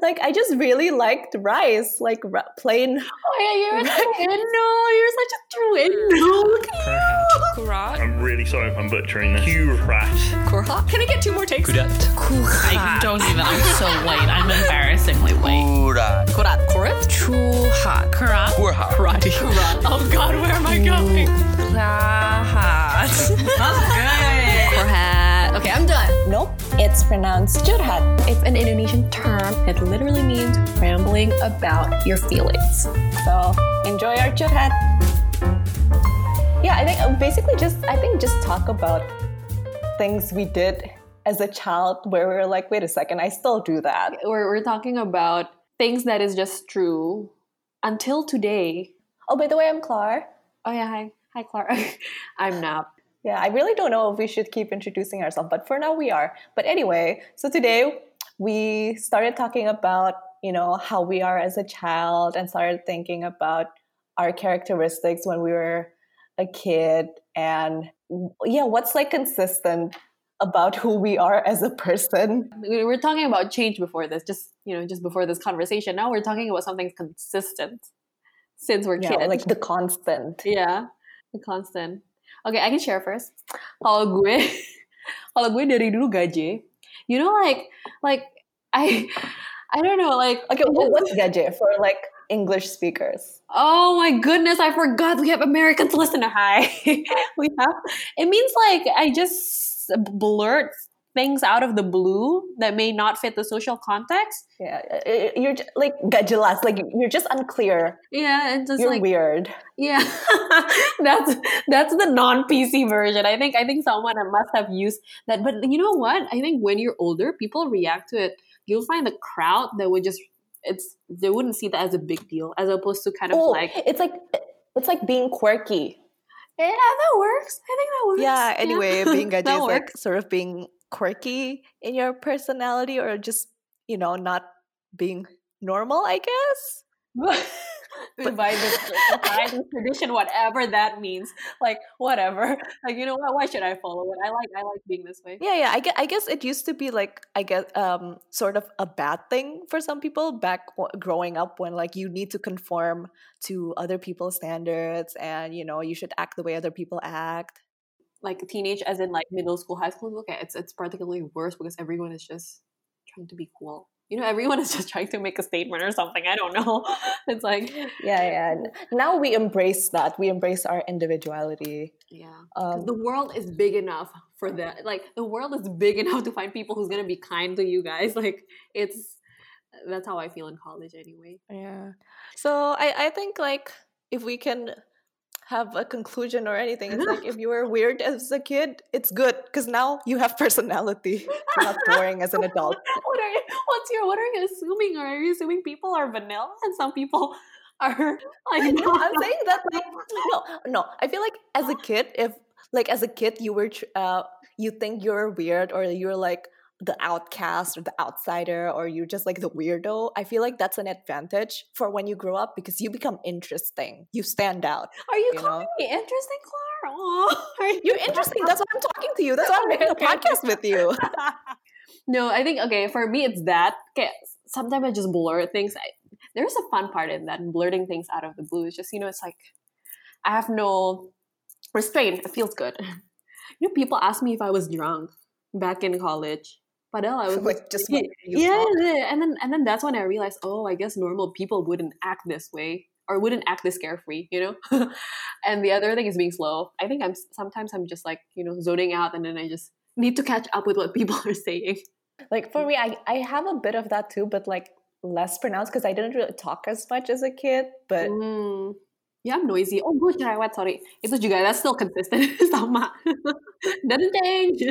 Like I just really liked rice, like r- plain. Oh yeah, you're a twinno. You're such a twinno. Look at you. Kurat. I'm really sorry if I'm butchering this. Kurat. Kurhat. Can I get two more takes? Kudat. I don't even. I'm so white. I'm embarrassingly white. Kurat. Kurat. Kurat. Chuhat. Kurat. Kurhat. Kurati. Kurat. Oh God, where am I going? Kurat. Kurhat. Okay, I'm done. Nope, it's pronounced curhat. It's an Indonesian term. It literally means rambling about your feelings. So enjoy our curhat. Yeah, I think uh, basically just I think just talk about things we did as a child where we were like, wait a second, I still do that. We're, we're talking about things that is just true until today. Oh, by the way, I'm Clar. Oh yeah, hi, hi, Clara. I'm Nap. Yeah, I really don't know if we should keep introducing ourselves, but for now we are. But anyway, so today we started talking about, you know, how we are as a child and started thinking about our characteristics when we were a kid and yeah, what's like consistent about who we are as a person. We were talking about change before this, just you know, just before this conversation. Now we're talking about something consistent since we're Yeah, kids. like the constant. yeah, the constant. Okay, I can share first. Kalau gue, kalau gue dari dulu gaje. You know, like, like I, I don't know, like. Okay, well, what's gaje for like English speakers? Oh my goodness, I forgot we have Americans listen to hi. we have it means like I just blurt things out of the blue that may not fit the social context. Yeah, you're j- like gak jelas, like you're just unclear. Yeah, and just You're like weird. yeah. that's that's the non-PC version. I think I think someone must have used that. But you know what? I think when you're older, people react to it. You'll find the crowd that would just it's they wouldn't see that as a big deal as opposed to kind of Oh, like it's like it's like being quirky. yeah that works i think that works Yeah. Anyway, being that gaje is like sort of being quirky in your personality, or just you know not being normal. I guess. by this by this tradition whatever that means like whatever like you know what why should i follow it i like i like being this way Yeah, yeah. I guess, I guess it used to be like I guess um sort of a bad thing for some people back growing up when like you need to conform to other people's standards and you know you should act the way other people act. Like teenage as in like middle school high school okay it's it's particularly worse because everyone is just trying to be cool you know everyone is just trying to make a statement or something i don't know it's like Yeah, yeah. Now we embrace that. We embrace our individuality. yeah Um, the world is big enough for that like the world is big enough to find people who's gonna be kind to you guys like it's that's how i feel in college anyway Yeah. So I, I think like if we can have a conclusion or anything, it's like if you were weird as a kid, it's good because now you have personality. You're not boring as an adult. what are you what's your what are you assuming are you assuming people are vanilla and some people are like No, I'm saying that like no, no. I feel like as a kid, if like as a kid you were uh you think you're weird or you're like the outcast or the outsider or you're just like the weirdo i feel like that's an advantage for when you grow up because you become interesting you stand out Are you, you calling me interesting, Clara? Aw, are you- you're interesting that's why i'm talking to you that's why i'm making a podcast with you no, I think okay. For me, it's that. Okay, sometimes I just blur things. I, there's a fun part in that blurting things out of the blue. It's just you know, it's like I have no restraint. It feels good. You know, people ask me if I was drunk back in college. Padahal I was like just yeah, yeah, yeah, and then and then that's when I realized, oh, I guess normal people wouldn't act this way or wouldn't act this carefree, you know. and the other thing is being slow. I think I'm sometimes I'm just like you know zoning out, and then I just need to catch up with what people are saying. like for me I, I have a bit of that too but like less pronounced because i didn't really talk as much as a kid but Hmm. Yeah, I'm noisy. Oh, gue cerewet, sorry. Itu juga, that's still consistent. Sama. Doesn't change.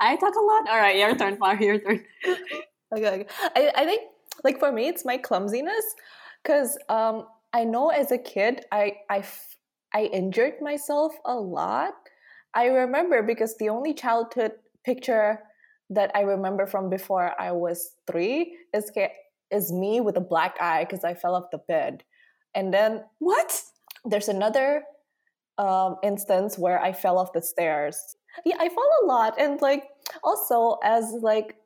I talk a lot. All right, your turn, Flower, your turn. Okay, okay. I, I think like for me it's my clumsiness because um I know as a kid I, I, I injured myself a lot. I remember because the only childhood picture that I remember from before I was three is is me with a black eye because I fell off the bed, and then What? There's another um, instance where I fell off the stairs. Yeah, I fall a lot, and like also as like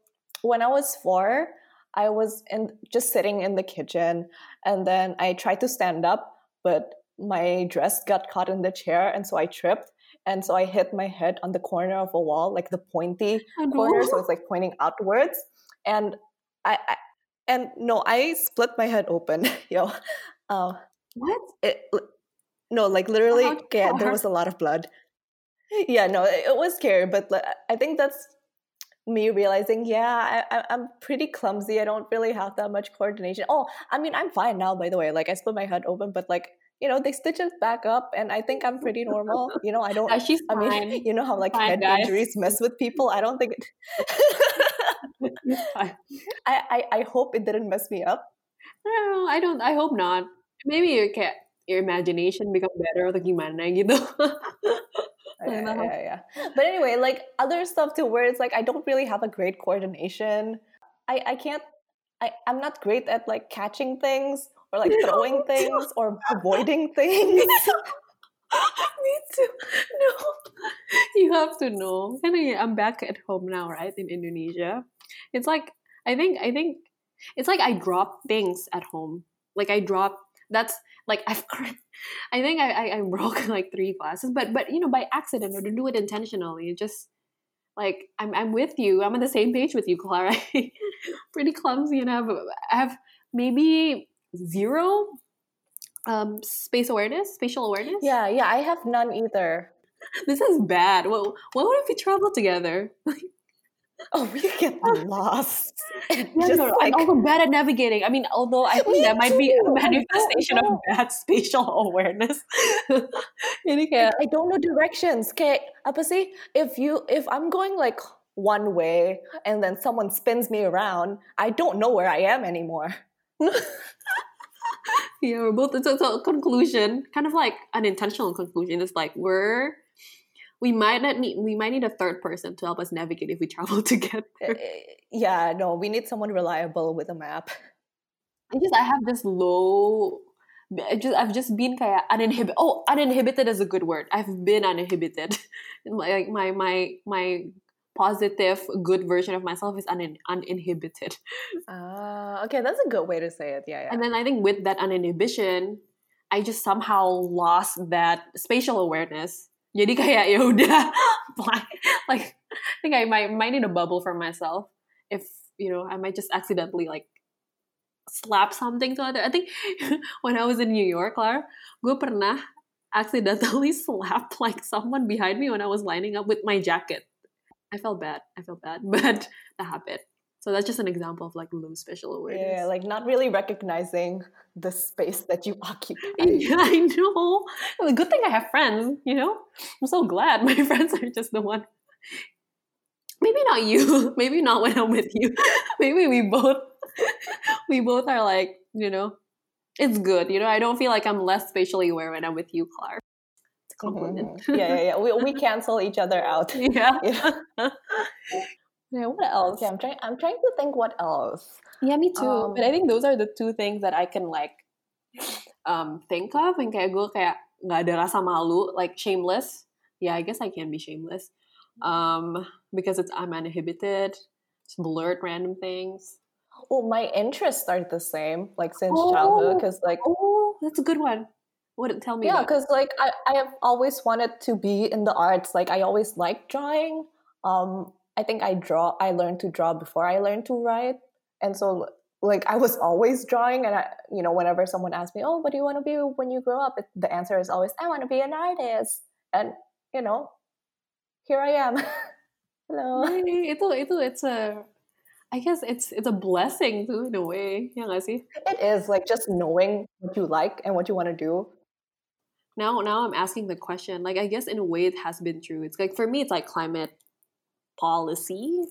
when I was four, I was in just sitting in the kitchen, and then I tried to stand up, but my dress got caught in the chair, and so I tripped, and so I hit my head on the corner of a wall, like the pointy Oh, corner, so it's like pointing outwards, and I, I and no, I split my head open, yo. Uh, What? it, no, like literally, How- yeah, oh, there was a lot of blood. Yeah, no, it, was scary, but uh, I think that's me realizing, yeah, I, I'm pretty clumsy. I don't really have that much coordination. Oh, I mean, I'm fine now, by the way. Like, I split my head open, but like, you know, they stitch it back up, and I think I'm pretty normal. You know, I don't. Yeah, uh, she's I mean, fine. you know how like Fine, head guys. injuries mess with people. I don't think it. I, I I hope it didn't mess me up. No, I don't. I hope not. Maybe cat, your imagination become better atau gimana gitu. yeah, know. yeah, yeah. But anyway, like other stuff too, where it's like I don't really have a great coordination. I I can't. I I'm not great at like catching things or like throwing things or avoiding things. Me too. No, you have to know. And I, I'm back at home now, right in Indonesia. It's like I think I think it's like I drop things at home. Like I drop. That's like I've. cr- I think I, I I broke like three glasses, but but you know by accident or to do it intentionally. Just like I'm I'm with you. I'm on the same page with you, Clara. Pretty clumsy, and I have I have maybe zero um space awareness, spatial awareness. yeah, yeah. I have none either. This is bad. Well, what would if we travel together? Oh, we get lost. Yeah, just no, like I'm also bad at navigating. I mean, although I think that might be a manifestation Oh, of bad spatial awareness. Ini kayak I don't know directions. Okay, apa sih? If you if I'm going like one way and then someone spins me around, I don't know where I am anymore. yeah, we're both. It's it's a conclusion, kind of like an intentional conclusion. It's like we're we might not need we might need a third person to help us navigate if we travel together. Eh, yeah, no, we need someone reliable with a map. I just I have this low. I just I've just been kayak uninhibited. Oh, uninhibited is a good word. I've been uninhibited. like my my my positive good version of myself is unin, uninhibited. Ah, okay, that's a good way to say it. Yeah, yeah. And then I think with that uninhibition, I just somehow lost that spatial awareness. Jadi kayak ya udah like I think I might might need a bubble for myself if you know I might just accidentally like slap something to other. I think when I was in New York, Lar, gue pernah accidentally slap like someone behind me when I was lining up with my jacket. I felt bad. I felt bad, but that happened. So that's just an example of like low spatial awareness. yeah, like not really recognizing the space that you occupy. Yeah, I know. Well, good thing I have friends, you know? I'm so glad my friends are just the one. Maybe not you. Maybe not when I'm with you. Maybe we both we both are like, you know, it's good. You know, I don't feel like I'm less spatially aware when I'm with you, Clark. It's a compliment. Mhm. yeah, yeah, yeah. We, we cancel each other out. yeah. Yeah. Yeah, what else? Okay, I'm trying. I'm trying to think what else. Yeah, me too. Um, but I think those are the two things that I can like um think of and kayak gue kayak nggak ada rasa malu, like shameless. Yeah, I guess I can be shameless. Um, because it's I'm uninhibited, just blurt random things. Well, my interests are the same, like since Oh. childhood, because like Oh, that's a good one. What tell me? yeah, because like I, I have always wanted to be in the arts. Like I always liked drawing. Um, I think I draw. I learned to draw before I learned to write, and so like I was always drawing. And I, you know, whenever someone asked me, "Oh, what do you want to be when you grow up?" It, the answer is always, "I want to be an artist." And you know, here I am. Hello. Yay, itu itu it's a I guess it's it's a blessing too in a way. Yeah, sih? It is like just knowing what you like and what you want to do. now now I'm asking the question. Like I guess in a way it has been true. It's like for me it's like climate policy.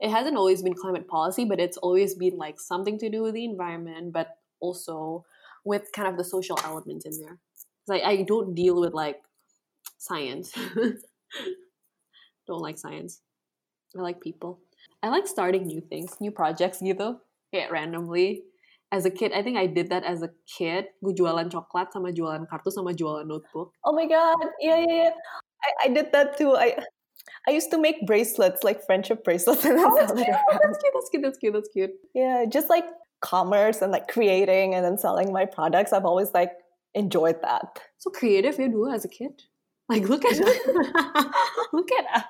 It hasn't always been climate policy, but it's always been like something to do with the environment, but also with kind of the social element in there. Like I don't deal with like science. don't like science. I like people. I like starting new things, new projects gitu. Kayak randomly. As a kid, I think I did that as a kid. Gue jualan coklat sama jualan kartu sama jualan notebook. Oh my god! Yeah, yeah, yeah. I, I did that too. I I used to make bracelets, like friendship bracelets, and Oh, that's cute. around. Oh, that's cute. That's cute. That's cute. That's cute. Yeah, just like commerce and like creating and then selling my products. I've always like enjoyed that. So creative you do as a kid. Like look at look at us.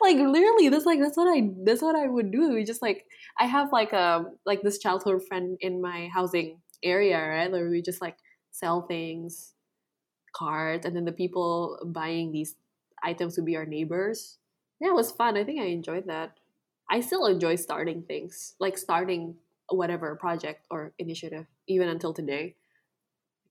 like literally that's like that's what I that's what I would do. We just like I have like a like this childhood friend in my housing area, right? Where we just like sell things, cards, and then the people buying these items would be our neighbors. Yeah, it was fun. I think I enjoyed that. I still enjoy starting things, like starting whatever project or initiative, even until today.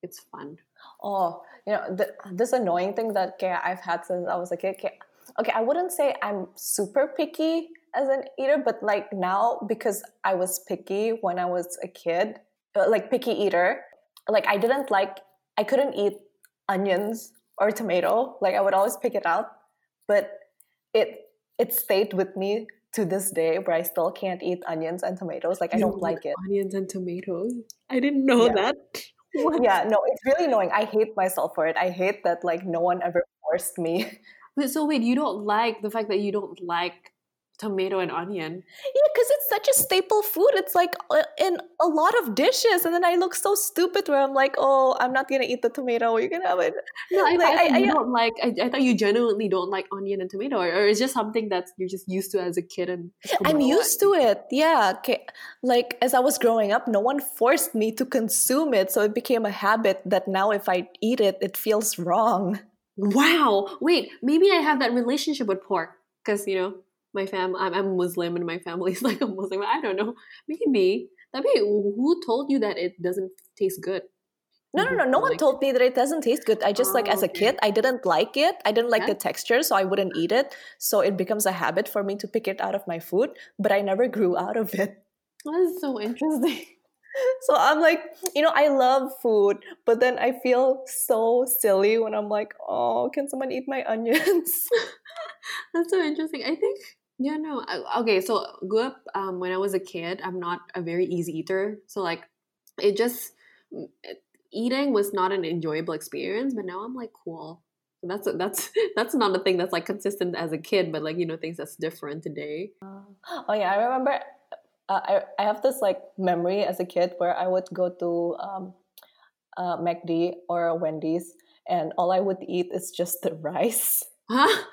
It's fun. Oh, you know, th- this annoying thing that okay, I've had since I was a kid. Okay, okay, I wouldn't say I'm super picky as an eater, but like now because I was picky when I was a kid, uh, like picky eater, like I didn't like, I couldn't eat onions or tomato. Like I would always pick it out, but it it stayed with me to this day where I still can't eat onions and tomatoes. Like I don't like it. Onions and tomatoes. I didn't know Yeah. that. What? Yeah, no, it's really annoying. I hate myself for it. I hate that like no one ever forced me. But so wait, you don't like the fact that you don't like tomato and onion. Yeah, because it's such a staple food. It's like uh, in a lot of dishes, and then I look so stupid where I'm like, "Oh, I'm not gonna eat the tomato. You're gonna have it." No, I, Like, I, I- I- don't like. I, I thought you genuinely don't like onion and tomato, or, or it's just something that you're just used to as a kid. And I'm used to it. Yeah, okay. Like as I was growing up, no one forced me to consume it, so it became a habit that now if I eat it, it feels wrong. Wow. Wait, maybe I have that relationship with pork because you know my family I'm, I'm Muslim and my family is like a Muslim. I don't know. Maybe. Tapi who told you that it doesn't taste good? No, no, no. No one told me that it doesn't taste good. I just like Oh, as a oh, okay. kid, I didn't like it. I didn't like Yeah. the texture, so I wouldn't eat it. So it becomes a habit for me to pick it out of my food, but I never grew out of it. That's so interesting. So I'm like, you know, I love food, but then I feel so silly when I'm like, oh, can someone eat my onions? That's so interesting. I think yeah no okay. So grew up um, when I was a kid. I'm not a very easy eater. So like it just eating was not an enjoyable experience. But now I'm like cool. That's that's that's not a thing that's like consistent as a kid, but like you know things that's different today. oh yeah, I remember. Uh, I I have this like memory as a kid where I would go to um, uh, McD or Wendy's, and all I would eat is just the rice. Hah?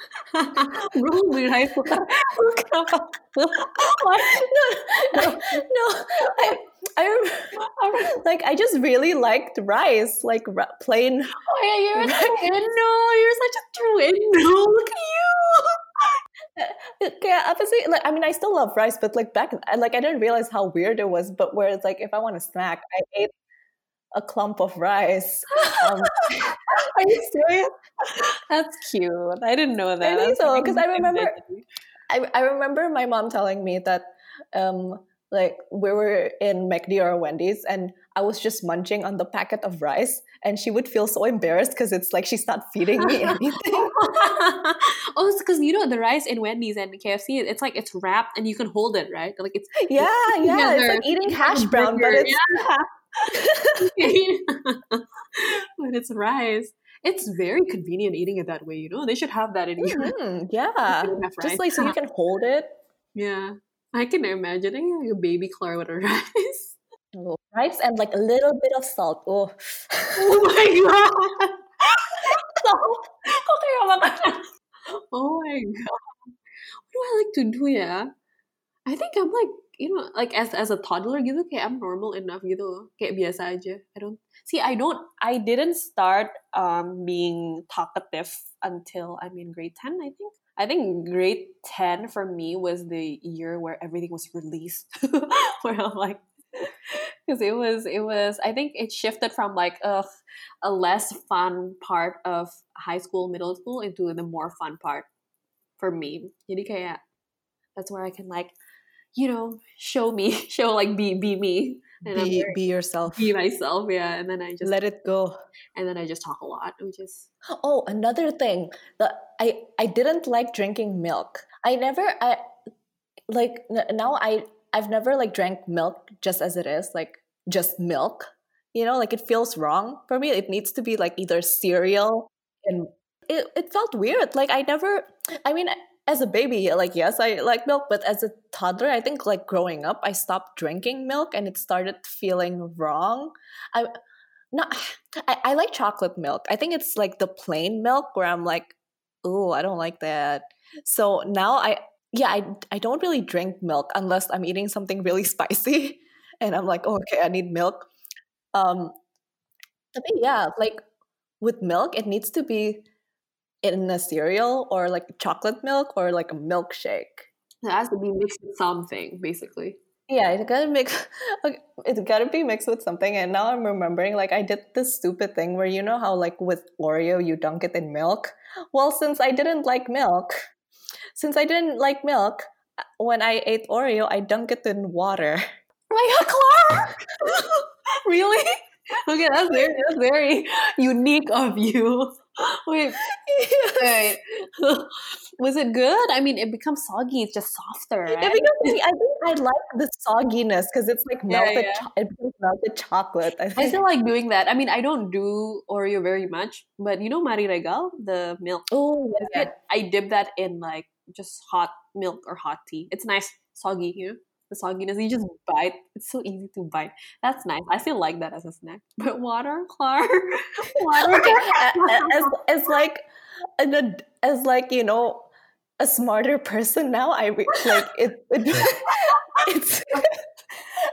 Bro, weird high school. No, no, I, I remember, like I just really liked rice, like plain. Oh yeah, you're a twinno. You're such a twinno. Look at you. Yeah, obviously, like I mean, I still love rice, but like back, I- like I didn't realize how weird it was. But where it's like, if I want a snack, I ate a clump of rice. Um, Are you serious? That's cute. I didn't know that. I so, like 'cause I remember- I, I remember my mom telling me that um like we were in McD or Wendy's and I was just munching on the packet of rice and she would feel so embarrassed because it's like she's not feeding me anything. oh, it's because you know the rice in Wendy's and KFC. It's like it's wrapped and you can hold it, right? Like it's yeah, yeah. It's like eating hash brown, but it's but it's rice. It's very convenient eating it that way. You know, they should have that in here. Mhm, yeah. Just like so you can hold it. Yeah, I can imagine like a baby Clara with a rice. Oh, rice and like a little bit of salt. Oh. Oh my god! Kok kayak makan? Oh my god! What do I like to do yeah I think I'm like you know like as as a toddler gitu kayak I'm normal enough gitu kayak biasa aja. I don't see I don't I didn't start um being talkative until I'm in grade ten. I think I think grade ten for me was the year where everything was released. where I'm like because it was it was I think it shifted from like a a less fun part of high school, middle school into the more fun part for me. Jadi kayak that's where I can like, you know, show me, show like be be me, and Be, very- be yourself. be myself, yeah. And then I just Let it go. and then I just talk a lot, which is Oh, another thing that I I didn't like drinking milk. I never I like n- now I I've never like drank milk just as it is, like just milk. You know, like it feels wrong for me. It needs to be like either cereal and it, it felt weird. Like I never. I mean, as a baby, like yes, I like milk, but as a toddler, I think like growing up, I stopped drinking milk, and it started feeling wrong. I not. I, I like chocolate milk. I think it's like the plain milk where I'm like, oh, I don't like that. So now I yeah, I I don't really drink milk unless I'm eating something really spicy, and I'm like, oh, okay, I need milk. Um, but yeah, like with milk, it needs to be in a cereal or like chocolate milk or like a milkshake. It has to be mixed with something, basically. Yeah, it gotta mix. it's gotta be mixed with something. And now I'm remembering, like, I did this stupid thing where you know how, like, with Oreo, you dunk it in milk. Well, since I didn't like milk, since I didn't like milk, uh, when I ate Oreo, I dunk it in water. My god, Clark! really? Okay, that's very that's very unique of you. Wait, wait. Was it good? I mean, it becomes soggy. It's just softer, right? Yeah, because I think I like the sogginess because it's like Yeah, melted. yeah. Cho- it becomes melted chocolate. I I still like doing that. I mean, I don't do Oreo very much, but you know Marie Regal, the milk. Oh yes, Yeah, I dip that in like just hot milk or hot tea. It's nice, soggy, you know, the sogginess. You just bite. It's so easy to bite. That's nice. I still like that as a snack. But water, Clark, water. okay, as as like an as like you know a smarter person now i re- like it, it it's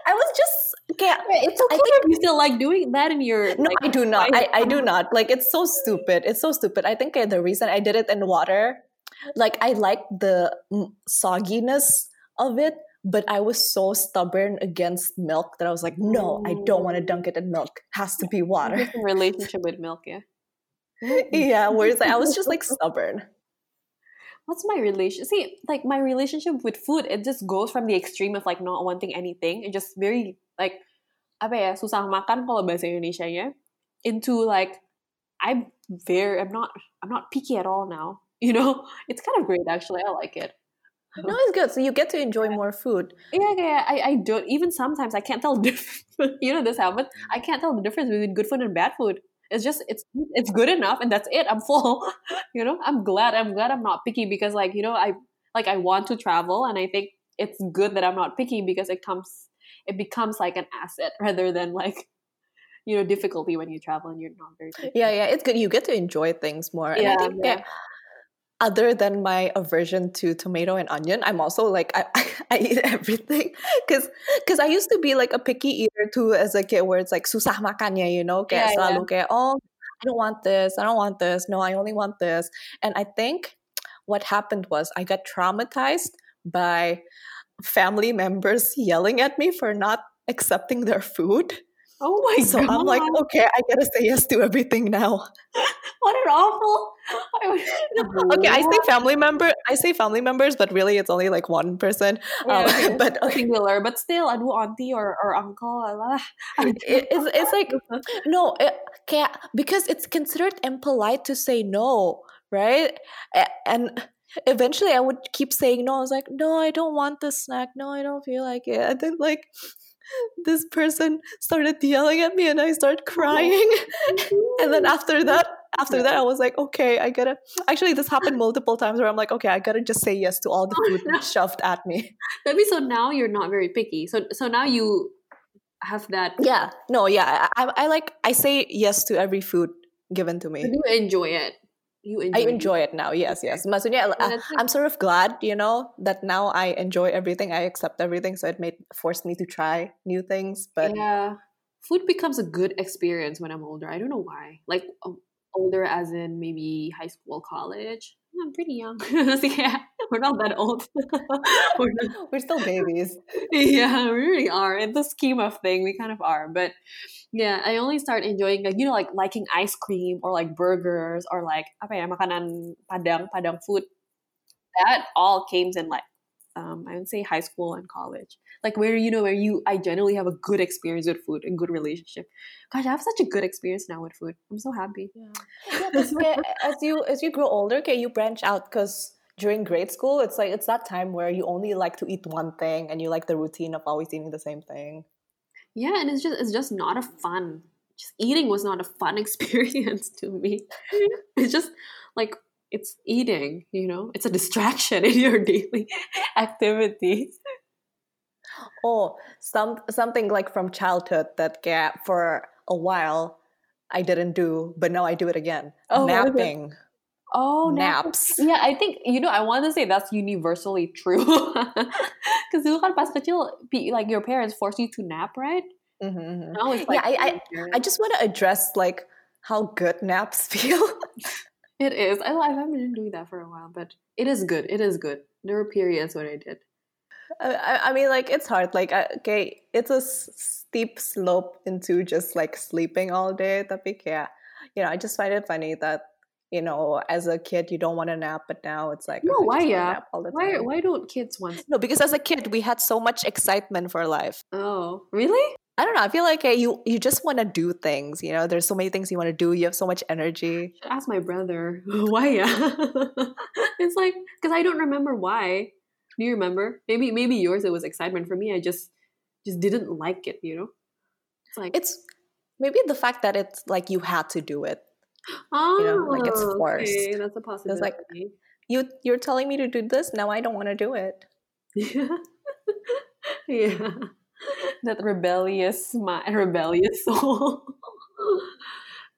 i was just okay It's okay if you still like doing that in your. no like, i do not I, I do not like it's so stupid it's so stupid i think uh, the reason i did it in water like i like the mm, sogginess of it but i was so stubborn against milk that i was like no i don't want to dunk it in milk has to be water relationship with milk, yeah. yeah whereas like, i was just like stubborn What's my relation? See, like my relationship with food, it just goes from the extreme of like not wanting anything, and just very like apa ya susah makan kalau bahasa Indonesia nya, into like I'm very I'm not I'm not picky at all now. You know, it's kind of great actually. I like it. No it's good so you get to enjoy more food Yeah, yeah. I, I don't even sometimes I can't tell you know this happens. I can't tell the difference between good food and bad food. It's just it's it's good enough and that's it. I'm full. you know, I'm glad. I'm glad I'm not picky because like you know I like I want to travel and I think it's good that I'm not picky because it comes it becomes like an asset rather than like you know difficulty when you travel and you're not very picky. yeah yeah it's good you get to enjoy things more and i think yeah. yeah, other than my aversion to tomato and onion i'm also like i, I eat everything. Because because i used to be like a picky eater too as a kid where it's like susah makannya you know kayak Yeah, selalu kayak oh i don't want this i don't want this no i only want this. And i think what happened was i got traumatized by family members yelling at me for not accepting their food Oh my so god! i'm like okay i gotta say yes to everything now what an awful. Okay, I say family member. I say family members, but really it's only like one person. Yeah, Um, okay. but okay, singular, but still, aduh auntie or, or uncle, alah. it, it's it's like no, it, kayak because it's considered impolite to say no, right? And eventually, I would keep saying no. I was like, no, I don't want this snack. No, I don't feel like it. And then like. This person started yelling at me, and I started oh, crying. and then after that, after that, I was like, okay, I gotta. Actually, this happened multiple times where I'm like, okay, I gotta just say yes to all the oh, food shoved at me. Maybe so now you're not very picky. So so now you have that. Yeah, no, yeah, I, I like I say yes to every food given to me. You enjoy it. You enjoy. I enjoy it now. Yes, yes. Maksudnya, Yeah, uh, I'm sort of glad, you know, that now I enjoy everything. I accept everything, so it made forced me to try new things. But yeah, food becomes a good experience when I'm older. I don't know why. Like um, older, as in maybe high school, college. I'm pretty young. so yeah, we're not that old. we're not we're still babies. yeah, we really are. In the scheme of thing, we kind of are. But yeah, I only start enjoying like you know like liking ice cream or like burgers or like apa ya makanan padang padang food. That all came in like um, I would say high school and college. Like where you know where you I generally have a good experience with food and good relationship. Gosh, I have such a good experience now with food. I'm so happy. Yeah, yeah as you as you grow older, okay, you branch out because during grade school, it's like it's that time where you only like to eat one thing and you like the routine of always eating the same thing. Yeah, and it's just it's just not a fun just eating was not a fun experience to me. it's just like it's eating, you know, it's a distraction in your daily activity. Oh, some something like from childhood that gap for a while I didn't do, but now I do it again. Oh, what is it? Napping. Oh, Naps. Yeah, I think you know. I want to say that's universally true. Because dulu kan pas kecil, like your parents force you to nap, right? Mhm, mhm. Now it's Yeah, like I- I just want to address like how good naps feel. It is. I, I haven't been doing that for a while, but it is good. It is good. There were periods when I did. I, I- mean, like it's hard. Like, I- okay, it's a steep slope into just like sleeping all day. Tapi kayak, you know, I just find it funny that you know, as a kid you don't want to nap, but now it's like No, okay, why yeah? nap all the Why time. why don't kids want? No, because as a kid we had so much excitement for life. Oh, really? I don't know. I feel like eh, you you just want to do things. You know, there's so many things you want to do. You have so much energy. Ask my brother. why yeah? it's like because I don't remember why. Do you remember? Maybe maybe yours it was excitement. For me, I just just didn't like it. You know. It's like It's maybe the fact that it's like you had to do it. oh, know, like it's forced. Okay, that's a possibility. It's like- You you're telling me to do this now. I don't want to do it. yeah. yeah. That rebellious my rebellious soul.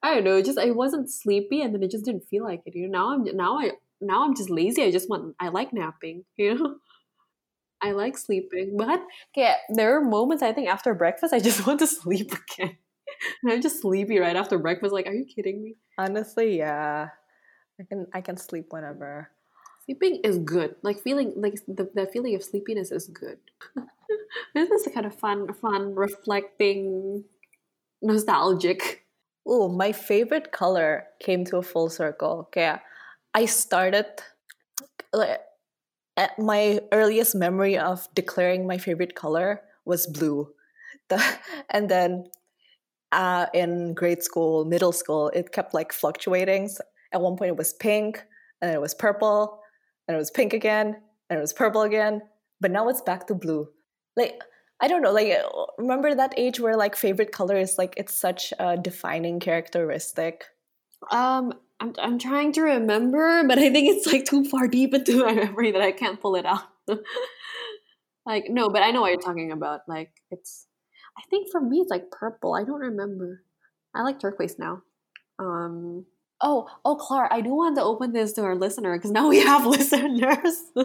I don't know, just I wasn't sleepy and then I just didn't feel like it. You know, now I'm now I now I'm just lazy. I just want I like napping, you know? I like sleeping. But yeah, there are moments I think after breakfast I just want to sleep again. And I'm just sleepy right after breakfast. Like, are you kidding me? Honestly, yeah. I can I can sleep whenever. Sleeping is good. Like feeling like the, the feeling of sleepiness is good. This is kind of fun, fun, reflecting, nostalgic. Oh, my favorite color came to a full circle. Okay, I started like, at my earliest memory of declaring my favorite color was blue. The, and then uh, in grade school, middle school, it kept like fluctuating. So at one point, it was pink, and then it was purple, and it was pink again, and it was purple again. But now it's back to blue. Like I don't know, like remember that age where like favorite color is like it's such a defining characteristic. Um, I'm I'm trying to remember, but I think it's like too far deep into my memory that I can't pull it out. like no, but I know what you're talking about. Like it's, I think for me it's like purple. I don't remember. I like turquoise now. Um. Oh, oh, Clara, I do want to open this to our listener because now we have listeners.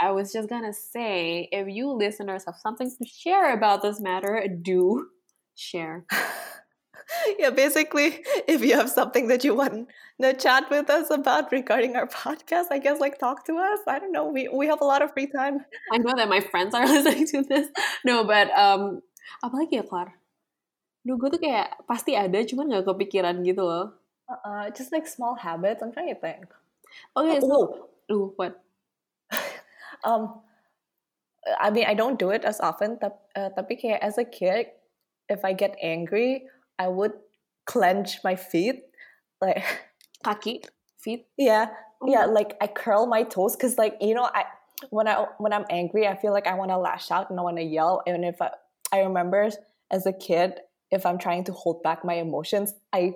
I was just gonna say, if you listeners have something to share about this matter, do share. yeah, basically, if you have something that you want to chat with us about regarding our podcast, I guess like talk to us. I don't know. We we have a lot of free time. I know that my friends are listening to this. No, but um, apalagi ya, Clar? Duh, gue tuh kayak pasti ada, cuman gak kepikiran gitu loh. Uh, just like small habits. I'm trying to think. Okay, so, Oh, Duh, what? Um, I mean, I don't do it as often. But uh, tapi kayak as a kid, if I get angry, I would clench my feet, like Kaki? Feet? yeah, yeah, like I curl my toes because like you know I when I when I'm angry, I feel like I want to lash out and I want to yell. And if I, I remember as a kid, if I'm trying to hold back my emotions, I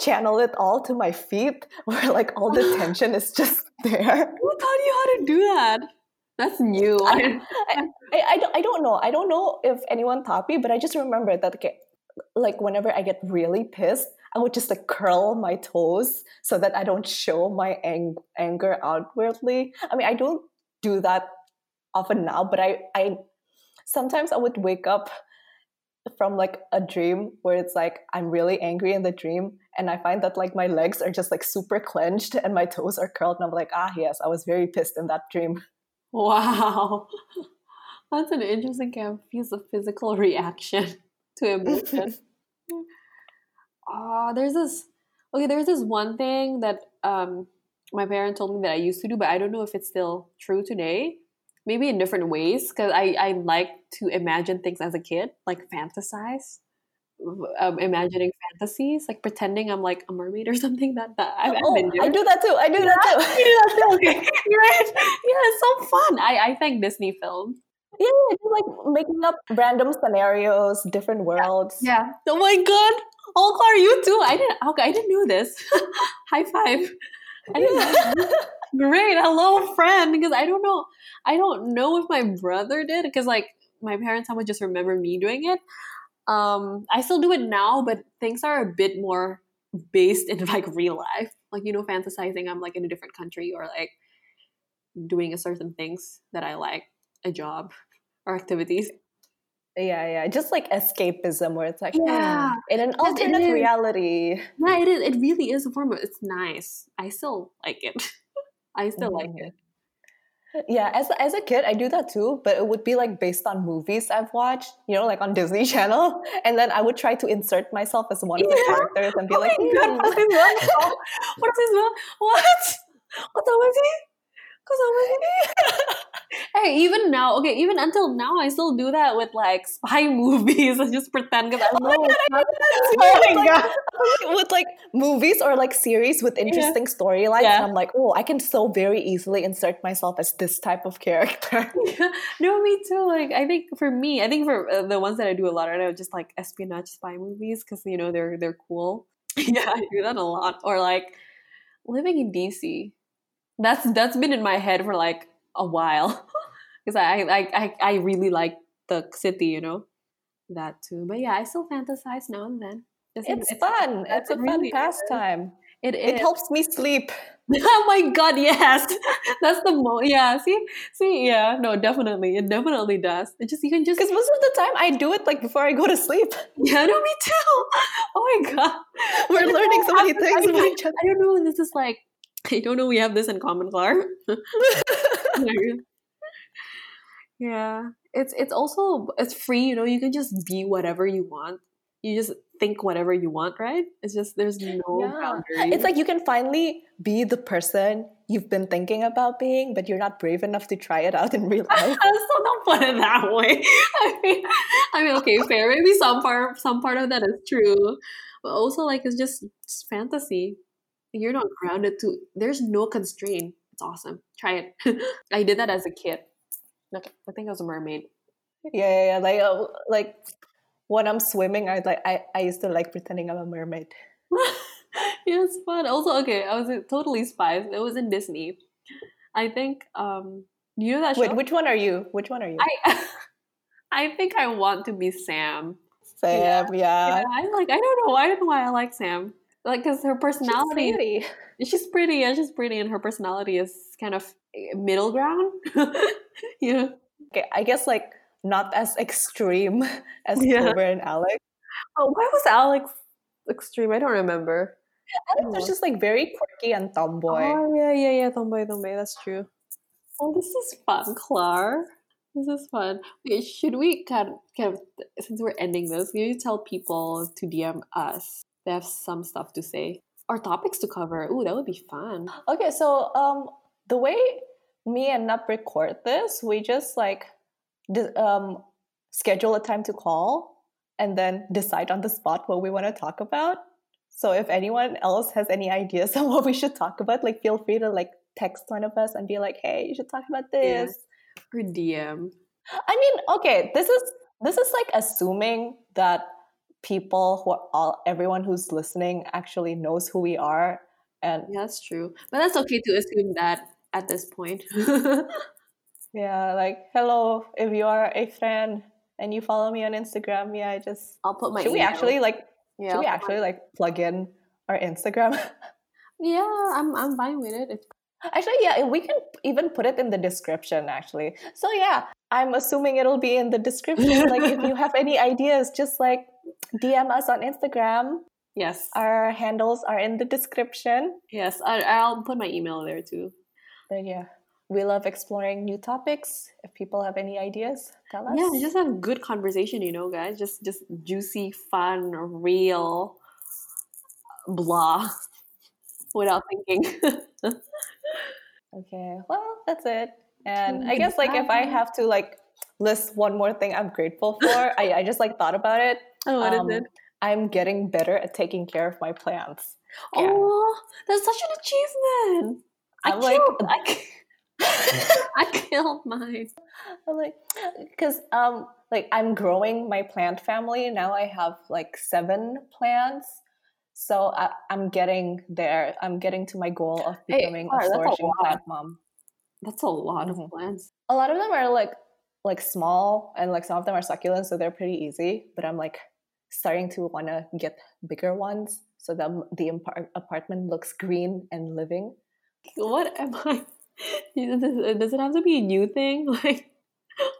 channel it all to my feet, where like all the tension is just there. Who taught you how to do that? That's new. I, I, I, don't, I don't know. I don't know if anyone taught me, but I just remember that okay, like whenever I get really pissed, I would just like curl my toes so that I don't show my ang- anger outwardly. I mean, I don't do that often now, but I, I sometimes I would wake up from like a dream where it's like I'm really angry in the dream and I find that like my legs are just like super clenched and my toes are curled and I'm like ah yes I was very pissed in that dream wow. That's an interesting kind of piece of physical reaction to emotion. Ah, there's this. Okay, there's this one thing that um my parents told me that I used to do, but I don't know if it's still true today. Maybe in different ways, because I I like to imagine things as a kid, like fantasize, um, imagining fantasies, like pretending I'm like a mermaid or something. That that I've, I've oh, been doing. I do that too. I do that too. You do that too, okay. right? Yeah, it's so fun. I I thank Disney films. Yeah, yeah, just like making up random scenarios, different worlds. Yeah. Oh my god. Oh, Clara, you too. I didn't. Okay, I didn't know this. High five. I didn't. Great. Hello, friend. Because I don't know. I don't know if my brother did. Because like my parents would just remember me doing it. Um, I still do it now, but things are a bit more based in like real life. Like you know, fantasizing I'm like in a different country or like doing a certain things that I like, a job or activities. Yeah, yeah. Just like escapism where it's like Yeah. hmm, in an alternate reality. Yeah, it is. It really is a form of. It's nice. I still like it. I still like Mhm. it. Yeah, as as a kid, I do that too, but it would be like based on movies I've watched, you know, like on Disney Channel, and then I would try to insert myself as one of the Yeah. characters and be Oh like, my god, "Hmm." what's his name? What's his name? What? What's up with? What's up with he? Hey, even now, okay, even until now, I still do that with like spy movies. I just pretend because I Oh my God, I not- do Oh my Like, god! with like movies or like series with interesting storylines, Yeah. I'm like, oh, I can so very easily insert myself as this type of character. no, me too. Like, I think for me, I think for uh, the ones that I do a lot are just like espionage spy movies because you know they're they're cool. yeah, I do that a lot. Or like living in DC. That's that's been in my head for like a while because I, I I I really like the city. You know that too. But yeah, I still fantasize now and then. Isn't- It's fun. It's a it fun really is. pastime. It It is. helps me sleep. oh my god, yes. That's the mo yeah, see? See, yeah, no, definitely. It definitely does. It just you can just Because most of the time I do it like before I go to sleep. Yeah, no, me too. Oh my god. We're learning know so many things I about don't- each other. I don't know. This is like I don't know. We have this in common, Clar. yeah, it's it's also it's free. You know, you can just be whatever you want. You just think whatever you want, right? It's just there's no Yeah. boundary. It's like you can finally be the person you've been thinking about being, but you're not brave enough to try it out in real life. so don't put it that way. I mean, I mean, okay, fair. Maybe some part, some part of that is true, but also like it's just, just fantasy. You're not grounded to. There's no constraint. It's awesome. Try it. I did that as a kid. Like, I think I was a mermaid. yeah, yeah, yeah. Like, uh, like when I'm swimming, I like I, I used to like pretending I'm a mermaid. yeah, it's fun. Also, okay, I was totally spies. It was in Disney. I think. um You know that show? Wait, which one are you? Which one are you? I, I think I want to be Sam. Sam, yeah. yeah, I like. I don't know. I don't know why I like Sam. Like, cause her personality She's pretty. She's pretty. Yeah, she's pretty, and her personality is kind of eh, middle ground. yeah. Okay, I guess like not as extreme as Yeah. Clover and Alex. Oh, why was Alex extreme? I don't remember. Alex was just like very quirky and tomboy. Oh yeah, yeah, yeah. Tomboy, tomboy. That's true. Oh, this is fun, Clar. This is fun. Okay, should we kind of, kind of since we're ending this, can you tell people to DM us? They have some stuff to say or topics to cover. Ooh, that would be fun. Okay, so um, the way me and Nup record this, we just like um, schedule a time to call and then decide on the spot what we want to talk about. So if anyone else has any ideas on what we should talk about, like feel free to like text one of us and be like, "Hey, you should talk about Yeah. this." Or DM. I mean, okay, this is this is like assuming that people who are all everyone who's listening actually knows who we are and Yeah, that's true. But that's okay to assume that at this point. Yeah, like hello, if you are a friend and you follow me on Instagram, yeah, I just I'll put my should we actually like yeah, should we put my- actually like plug in our Instagram? Yeah, I'm I'm fine with it. It's actually, yeah, we can even put it in the description actually. So yeah, I'm assuming it'll be in the description. like if you have any ideas, just like DM us on Instagram. yes. Our handles are in the description. Yes, I, I'll put my email there too. But yeah, we love exploring new topics. If people have any ideas, tell us. Yeah, just have good conversation, you know, guys. Just just juicy, fun, real, blah, without thinking. Okay, well, that's it. And I guess like if I have to like list one more thing I'm grateful for, I, I just like thought about it. oh, what is Um, it? I'm getting better at taking care of my plants. yeah. Oh, that's such an achievement. I I'm like- can't. I. I killed mine. I'm like, because um, like I'm growing my plant family now. I have like seven plants, so I, I'm getting there. I'm getting to my goal of becoming a that's a flourishing plant mom. That's a lot Mhm. of plants. A lot of them are like like small, and like some of them are succulent, so they're pretty easy. But I'm like starting to want to get bigger ones, so that the apart- apartment looks green and living. What am I? Does it have to be a new thing? Like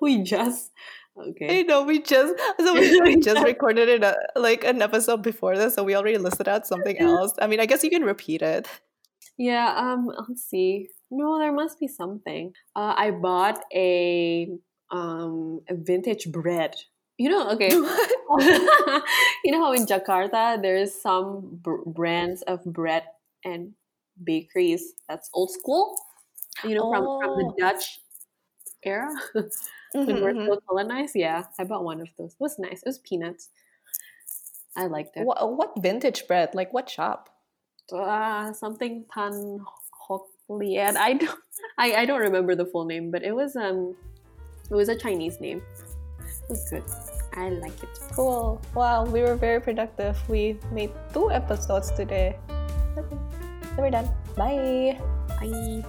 we just okay. I know we just so we, we just recorded it uh, like an episode before this, so we already listed out something else. I mean, I guess you can repeat it. Yeah, um, let's see. No, there must be something. Uh, I bought a um a vintage bread. You know, okay. you know how in Jakarta there's some br- brands of bread and bakeries that's old school. You know, from from the Oh. Dutch era when Mhm, we're mhm. still colonized. Yeah, I bought one of those. It was nice. It was peanuts. I liked it. What, what vintage bread? Like what shop? uh, something Tan Lian. I don't I, I don't remember the full name, but it was um it was a Chinese name. It was good. I like it. Cool. Wow, we were very productive. We made two episodes today. Okay, then we're done. Bye. Bye.